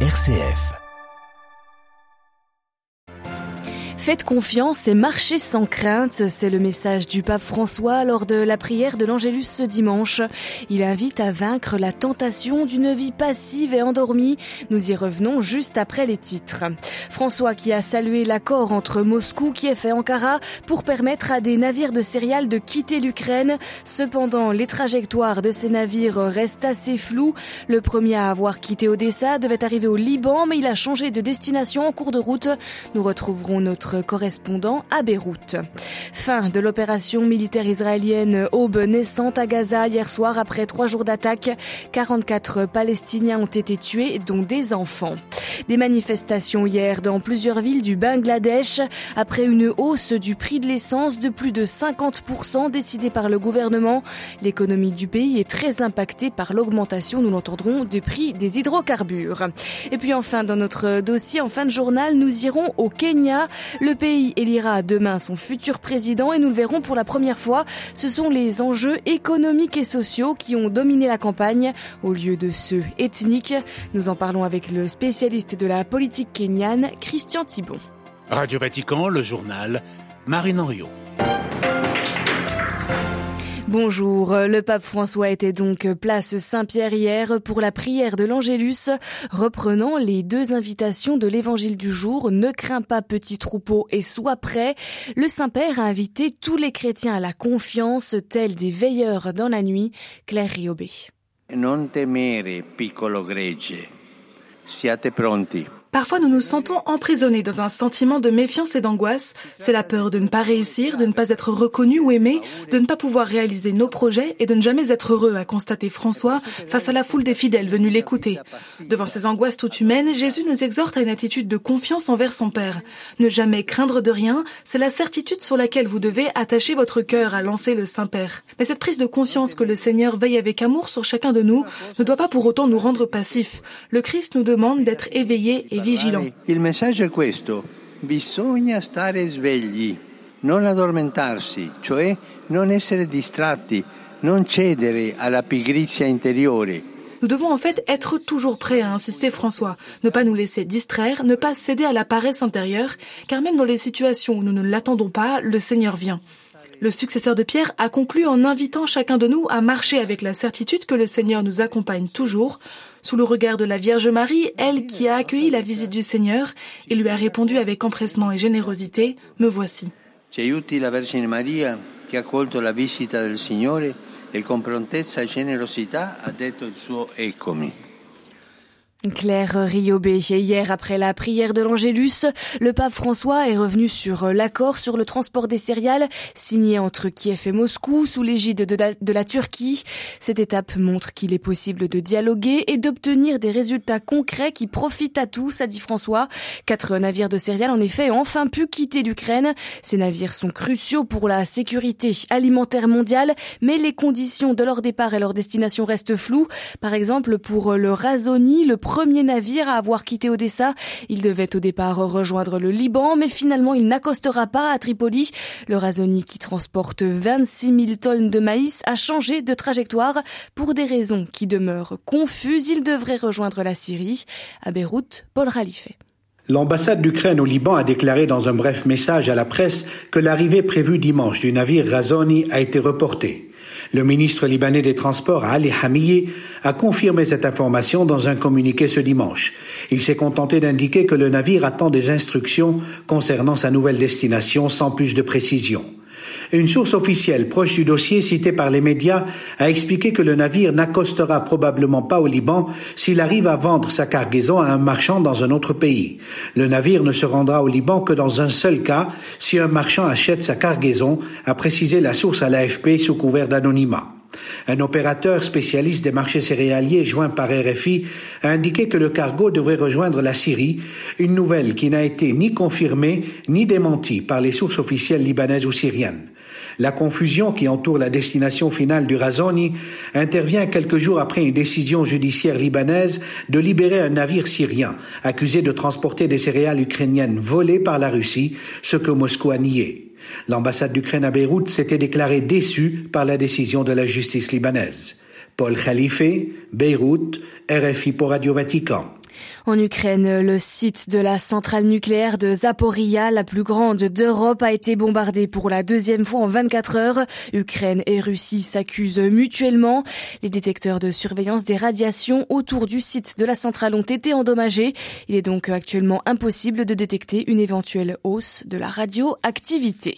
RCF. Faites confiance et marchez sans crainte, c'est le message du pape François lors de la prière de l'Angélus ce dimanche. Il invite à vaincre la tentation d'une vie passive et endormie. Nous y revenons juste après les titres. François qui a salué l'accord entre Moscou, Kiev et Ankara pour permettre à des navires de céréales de quitter l'Ukraine. Cependant, les trajectoires de ces navires restent assez floues. Le premier à avoir quitté Odessa devait arriver au Liban, mais il a changé de destination en cours de route. Nous retrouverons notre correspondant à Beyrouth. Fin de l'opération militaire israélienne Aube naissante à Gaza hier soir après trois jours d'attaque. 44 Palestiniens ont été tués, dont des enfants. Des manifestations hier dans plusieurs villes du Bangladesh après une hausse du prix de l'essence de plus de 50% décidée par le gouvernement. L'économie du pays est très impactée par l'augmentation, nous l'entendrons, du prix des hydrocarbures. Et puis enfin, dans notre dossier en fin de journal, nous irons au Kenya. Le pays élira demain son futur président et nous le verrons pour la première fois. Ce sont les enjeux économiques et sociaux qui ont dominé la campagne au lieu de ceux ethniques. Nous en parlons avec le spécialiste de la politique kenyane, Christian Thibon. Radio Vatican, le journal, Marine Henriot. Bonjour, le pape François était donc place Saint-Pierre hier pour la prière de l'Angélus, reprenant les deux invitations de l'évangile du jour, ne crains pas petit troupeau et sois prêt. Le Saint-Père a invité tous les chrétiens à la confiance, tels des veilleurs dans la nuit, Claire Riobé. Non temere, piccolo. Siate pronti. Parfois, nous nous sentons emprisonnés dans un sentiment de méfiance et d'angoisse. C'est la peur de ne pas réussir, de ne pas être reconnu ou aimé, de ne pas pouvoir réaliser nos projets et de ne jamais être heureux, a constaté François face à la foule des fidèles venus l'écouter. Devant ces angoisses toutes humaines, Jésus nous exhorte à une attitude de confiance envers son Père. Ne jamais craindre de rien, c'est la certitude sur laquelle vous devez attacher votre cœur, à lancer le Saint-Père. Mais cette prise de conscience que le Seigneur veille avec amour sur chacun de nous ne doit pas pour autant nous rendre passifs. Le Christ nous demande d'être éveillés vigilants. Il messaggio è questo. Bisogna stare svegli, non addormentarsi, cioè non essere distratti, non cedere alla pigrizia interiore. Nous devons en fait être toujours prêts, a insisté François. Ne pas nous laisser distraire, ne pas céder à la paresse intérieure, car même dans les situations où nous ne l'attendons pas, le Seigneur vient. Le successeur de Pierre a conclu en invitant chacun de nous à marcher avec la certitude que le Seigneur nous accompagne toujours, sous le regard de la Vierge Marie, elle qui a accueilli la visite du Seigneur et lui a répondu avec empressement et générosité, Me voici. Ci aiuti la Vergine Maria che ha accolto la visita del Signore e con prontezza e generosità ha detto il suo eccomi. Claire Riobé. Hier, après la prière de l'Angélus, le pape François est revenu sur l'accord sur le transport des céréales signé entre Kiev et Moscou sous l'égide de, la, Turquie. Cette étape montre qu'il est possible de dialoguer et d'obtenir des résultats concrets qui profitent à tous, a dit François. Quatre navires de céréales, en effet, ont enfin pu quitter l'Ukraine. Ces navires sont cruciaux pour la sécurité alimentaire mondiale, mais les conditions de leur départ et leur destination restent floues. Par exemple, pour le Razoni, le navire à avoir quitté Odessa. Il devait au départ rejoindre le Liban, mais finalement il n'accostera pas à Tripoli. Le Razoni, qui transporte 26 000 tonnes de maïs, a changé de trajectoire pour des raisons qui demeurent confuses. Il devrait rejoindre la Syrie. À Beyrouth, Paul Khalife. L'ambassade d'Ukraine au Liban a déclaré dans un bref message à la presse que l'arrivée prévue dimanche du navire Razoni a été reportée. Le ministre libanais des Transports, Ali Hamiye, a confirmé cette information dans un communiqué ce dimanche. Il s'est contenté d'indiquer que le navire attend des instructions concernant sa nouvelle destination sans plus de précision. Une source officielle proche du dossier citée par les médias a expliqué que le navire n'accostera probablement pas au Liban s'il arrive à vendre sa cargaison à un marchand dans un autre pays. Le navire ne se rendra au Liban que dans un seul cas, si un marchand achète sa cargaison, a précisé la source à l'AFP sous couvert d'anonymat. Un opérateur spécialiste des marchés céréaliers joint par RFI a indiqué que le cargo devrait rejoindre la Syrie, une nouvelle qui n'a été ni confirmée ni démentie par les sources officielles libanaises ou syriennes. La confusion qui entoure la destination finale du Razoni intervient quelques jours après une décision judiciaire libanaise de libérer un navire syrien accusé de transporter des céréales ukrainiennes volées par la Russie, ce que Moscou a nié. L'ambassade d'Ukraine à Beyrouth s'était déclarée déçue par la décision de la justice libanaise. Paul Khalife, Beyrouth, RFI pour Radio Vatican. En Ukraine, le site de la centrale nucléaire de Zaporizhia, la plus grande d'Europe, a été bombardé pour la deuxième fois en 24 heures. Ukraine et Russie s'accusent mutuellement. Les détecteurs de surveillance des radiations autour du site de la centrale ont été endommagés. Il est donc actuellement impossible de détecter une éventuelle hausse de la radioactivité.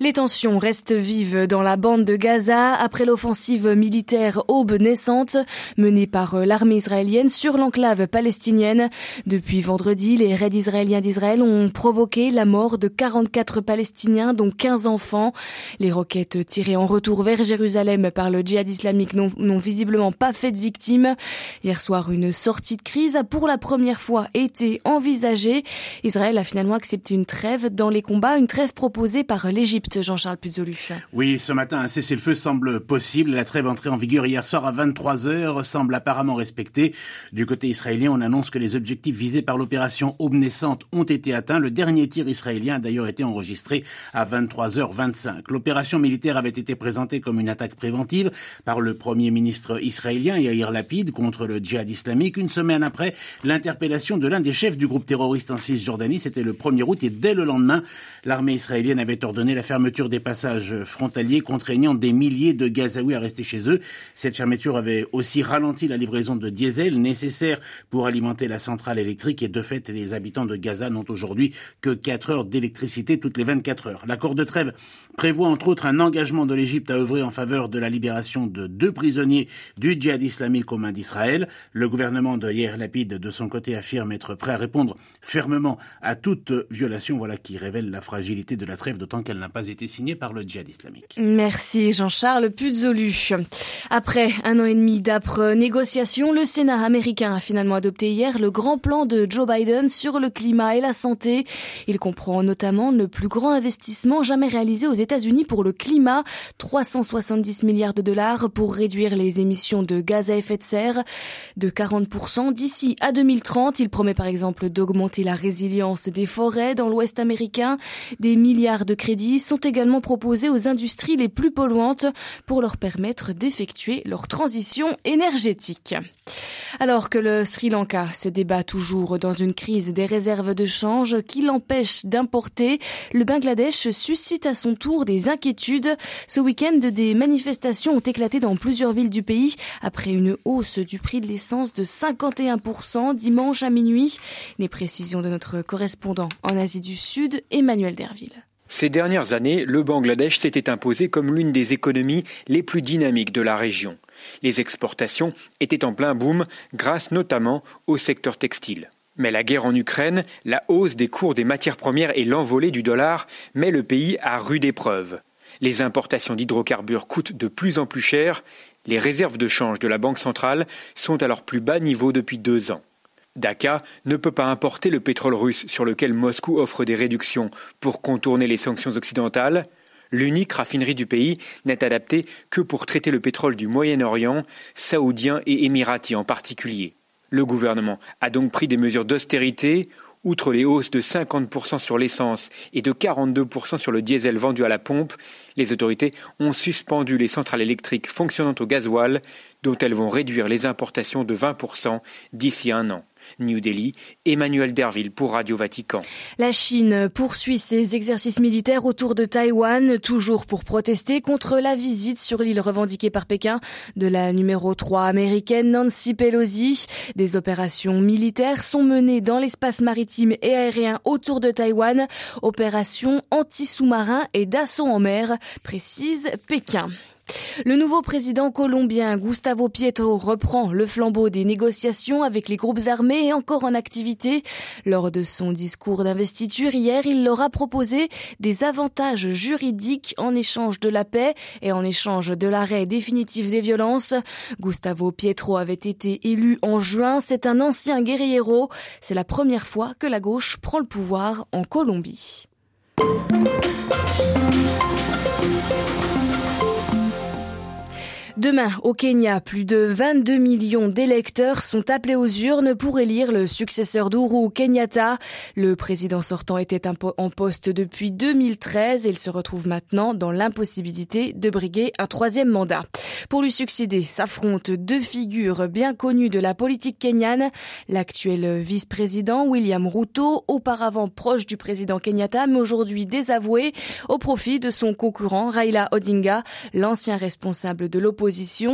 Les tensions restent vives dans la bande de Gaza après l'offensive militaire aube naissante menée par l'armée israélienne sur l'enclave palestinienne. Depuis vendredi, les raids israéliens d'Israël ont provoqué la mort de 44 Palestiniens, dont 15 enfants. Les roquettes tirées en retour vers Jérusalem par le djihad islamique n'ont visiblement pas fait de victimes. Hier soir, une sortie de crise a pour la première fois été envisagée. Israël a finalement accepté une trêve dans les combats, une trêve proposée par l'Égypte, Jean-Charles Puzolu. Oui, ce matin, un cessez-le-feu semble possible. La trêve entrée en vigueur hier soir à 23 heures semble apparemment respectée. Du côté israélien, on annonce que les objectifs visés par l'opération Omnescente ont été atteints. Le dernier tir israélien a d'ailleurs été enregistré à 23h25. L'opération militaire avait été présentée comme une attaque préventive par le premier ministre israélien Yair Lapid contre le djihad islamique. Une semaine après l'interpellation de l'un des chefs du groupe terroriste en Cisjordanie, c'était le 1er août et dès le lendemain, l'armée israélienne avait ordonné la fermeture des passages frontaliers, contraignant des milliers de Gazaouis à rester chez eux. Cette fermeture avait aussi ralenti la livraison de diesel nécessaire pour alimenter la centrale électrique et de fait, les habitants de Gaza n'ont aujourd'hui que 4 heures d'électricité toutes les 24 heures. L'accord de trêve prévoit entre autres un engagement de l'Égypte à œuvrer en faveur de la libération de deux prisonniers du djihad islamique aux mains d'Israël. Le gouvernement de Yair Lapid, de son côté, affirme être prêt à répondre fermement à toute violation, voilà qui révèle la fragilité de la trêve, d'autant qu'elle n'a pas été signée par le djihad islamique. Merci Jean-Charles Puzolu. Après un an et demi d'âpres négociations, le Sénat américain a finalement adopté hier le grand plan de Joe Biden sur le climat et la santé. Il comprend notamment le plus grand investissement jamais réalisé aux États-Unis pour le climat, 370 milliards de dollars pour réduire les émissions de gaz à effet de serre de 40% d'ici à 2030. Il promet par exemple d'augmenter la résilience des forêts dans l'Ouest américain, des milliards de crédits sont également proposés aux industries les plus polluantes pour leur permettre d'effectuer leur transition énergétique. Alors que le Sri se débat toujours dans une crise des réserves de change qui l'empêche d'importer, le Bangladesh suscite à son tour des inquiétudes. Ce week-end, des manifestations ont éclaté dans plusieurs villes du pays après une hausse du prix de l'essence de 51% dimanche à minuit. Les précisions de notre correspondant en Asie du Sud, Emmanuel Derville. Ces dernières années, le Bangladesh s'était imposé comme l'une des économies les plus dynamiques de la région. Les exportations étaient en plein boom grâce notamment au secteur textile. Mais la guerre en Ukraine, la hausse des cours des matières premières et l'envolée du dollar met le pays à rude épreuve. Les importations d'hydrocarbures coûtent de plus en plus cher, les réserves de change de la Banque centrale sont à leur plus bas niveau depuis deux ans. Dhaka ne peut pas importer le pétrole russe sur lequel Moscou offre des réductions pour contourner les sanctions occidentales. L'unique raffinerie du pays n'est adaptée que pour traiter le pétrole du Moyen-Orient, saoudien et émirati en particulier. Le gouvernement a donc pris des mesures d'austérité. Outre les hausses de 50% sur l'essence et de 42% sur le diesel vendu à la pompe, les autorités ont suspendu les centrales électriques fonctionnant au gasoil, dont elles vont réduire les importations de 20% d'ici un an. New Delhi, Emmanuel Derville pour Radio Vatican. La Chine poursuit ses exercices militaires autour de Taïwan, toujours pour protester contre la visite sur l'île revendiquée par Pékin de la numéro 3 américaine Nancy Pelosi. Des opérations militaires sont menées dans l'espace maritime et aérien autour de Taïwan, opérations anti-sous-marins et d'assaut en mer, précise Pékin. Le nouveau président colombien Gustavo Pietro reprend le flambeau des négociations avec les groupes armés et encore en activité. Lors de son discours d'investiture hier, il leur a proposé des avantages juridiques en échange de la paix et en échange de l'arrêt définitif des violences. Gustavo Pietro avait été élu en juin. C'est un ancien guerriero. C'est la première fois que la gauche prend le pouvoir en Colombie. Demain, au Kenya, plus de 22 millions d'électeurs sont appelés aux urnes pour élire le successeur d'Uru Kenyatta. Le président sortant était en poste depuis 2013 et il se retrouve maintenant dans l'impossibilité de briguer un troisième mandat. Pour lui succéder, s'affrontent deux figures bien connues de la politique kenyane. L'actuel vice-président William Ruto, auparavant proche du président Kenyatta, mais aujourd'hui désavoué au profit de son concurrent Raila Odinga, l'ancien responsable de l'opposition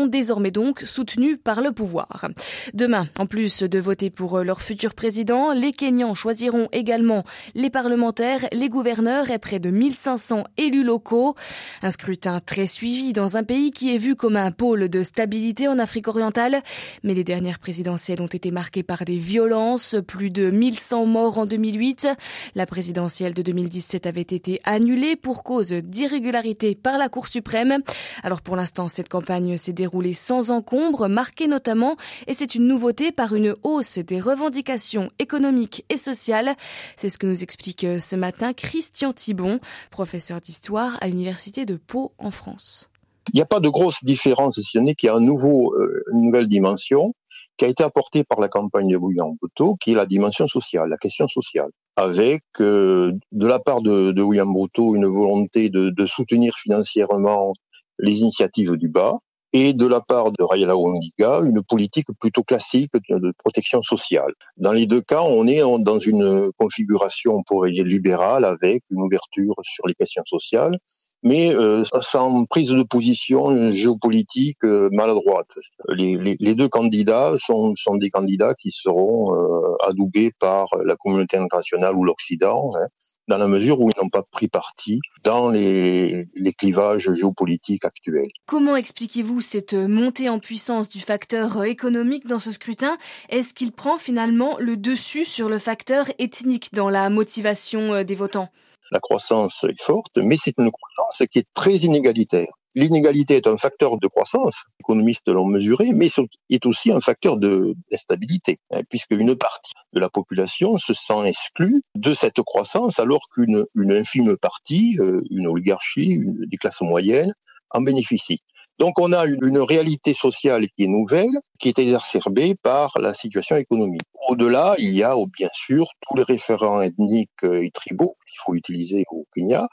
désormais donc soutenue par le pouvoir. Demain, en plus de voter pour leur futur président, les Kenyans choisiront également les parlementaires, les gouverneurs et près de 1500 élus locaux. Un scrutin très suivi dans un pays qui est vu comme un pôle de stabilité en Afrique orientale. Mais les dernières présidentielles ont été marquées par des violences, plus de 1100 morts en 2008. La présidentielle de 2017 avait été annulée pour cause d'irrégularité par la Cour suprême. Alors pour l'instant, cette campagne s'est déroulée sans encombre, marquée notamment, et c'est une nouveauté, par une hausse des revendications économiques et sociales. C'est ce que nous explique euh, ce matin Christian Thibon, professeur d'histoire à l'Université de Pau en France. Il n'y a pas de grosse différence, si ce n'est qu'il y a euh, une nouvelle dimension qui a été apportée par la campagne de Bruto, qui est la dimension sociale, la question sociale, avec euh, de la part de, William Bruto une volonté de, soutenir financièrement les initiatives du bas, et de la part de Raila Odinga une politique plutôt classique de protection sociale. Dans les deux cas, on est dans une configuration, dire, libérale avec une ouverture sur les questions sociales, mais euh, sans prise de position géopolitique euh, maladroite. Les, les, les, deux candidats sont, sont des candidats qui seront euh, adoubés par la communauté internationale ou l'Occident. Hein, dans la mesure où ils n'ont pas pris parti dans les, les clivages géopolitiques actuels. Comment expliquez-vous cette montée en puissance du facteur économique dans ce scrutin? Est-ce qu'il prend finalement le dessus sur le facteur ethnique dans la motivation euh, des votants? La croissance est forte, mais c'est une croissance qui est très inégalitaire. L'inégalité est un facteur de croissance, les économistes l'ont mesuré, mais est aussi un facteur d'instabilité, hein, puisque une partie de la population se sent exclue de cette croissance, alors qu'une une infime partie, euh, une oligarchie, une, des classes moyennes, en bénéficie. Donc on a une, réalité sociale qui est nouvelle, qui est exacerbée par la situation économique. Au-delà, il y a bien sûr tous les référents ethniques et tribaux qu'il faut utiliser au Kenya,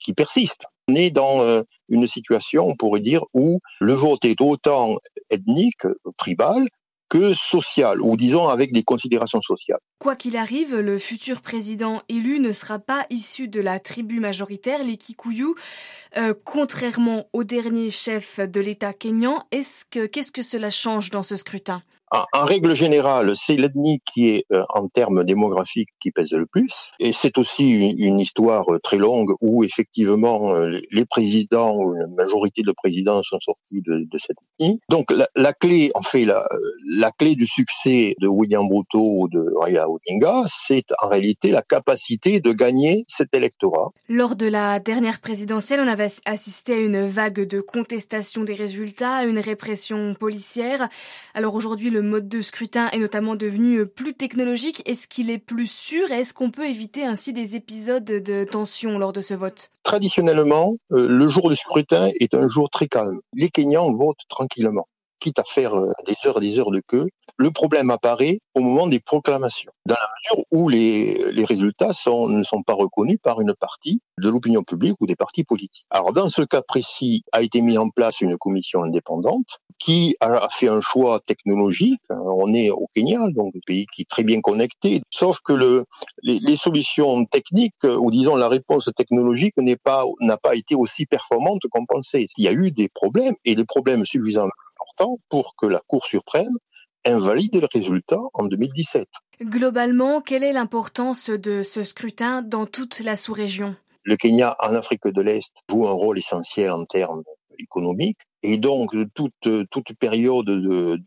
qui persistent. On est dans euh, une situation, on pourrait dire, où le vote est autant ethnique, tribal, que social, ou disons avec des considérations sociales. Quoi qu'il arrive, le futur président élu ne sera pas issu de la tribu majoritaire, les Kikuyu, euh, contrairement au dernier chef de l'État kényan. Est-ce que qu'est-ce que cela change dans ce scrutin? En, règle générale, c'est l'ethnie qui est, euh, en termes démographiques, qui pèse le plus. Et c'est aussi une, histoire euh, très longue où, effectivement, euh, les présidents, ou la majorité de présidents sont sortis de, de cette ethnie. Donc, la, la, clé, en fait, la, la clé du succès de William Bruto ou de Raila Odinga, c'est en réalité la capacité de gagner cet électorat. Lors de la dernière présidentielle, on avait assisté à une vague de contestation des résultats, à une répression policière. Alors aujourd'hui, mode de scrutin est notamment devenu euh, plus technologique. Est-ce qu'il est plus sûr? Et est-ce qu'on peut éviter ainsi des épisodes de tension lors de ce vote? Traditionnellement, euh, le jour du scrutin est un jour très calme. Les Kenyans votent tranquillement quitte à faire euh, des heures et des heures de queue, le problème apparaît au moment des proclamations, dans la mesure où les, résultats ne sont pas reconnus par une partie de l'opinion publique ou des partis politiques. Alors dans ce cas précis, a été mis en place une commission indépendante qui a fait un choix technologique. On est au Kenya, donc un pays qui est très bien connecté, sauf que le, les, solutions techniques, ou disons la réponse technologique, n'est pas n'a pas été aussi performante qu'on pensait. Il y a eu des problèmes et des problèmes pour que la Cour suprême invalide le résultat en 2017. Globalement, quelle est l'importance de ce scrutin dans toute la sous-région? Le Kenya, en Afrique de l'Est, joue un rôle essentiel en termes économiques. Et donc, toute, toute période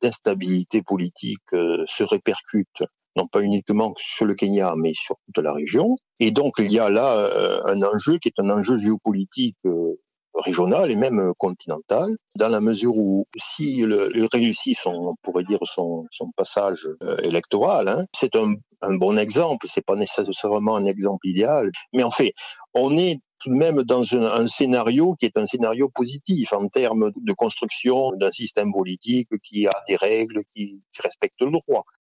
d'instabilité politique euh, se répercute non pas uniquement sur le Kenya, mais sur toute la région. Et donc, il y a là euh, un enjeu qui est un enjeu géopolitique euh, régional et même euh, continental, dans la mesure où si le, réussit son, on pourrait dire son, son passage euh, électoral, hein, c'est un, un, bon exemple. C'est pas nécessairement un exemple idéal, mais en fait, on est tout de même dans un, scénario qui est un scénario positif en termes de construction d'un système politique qui a des règles, qui, qui respecte le droit.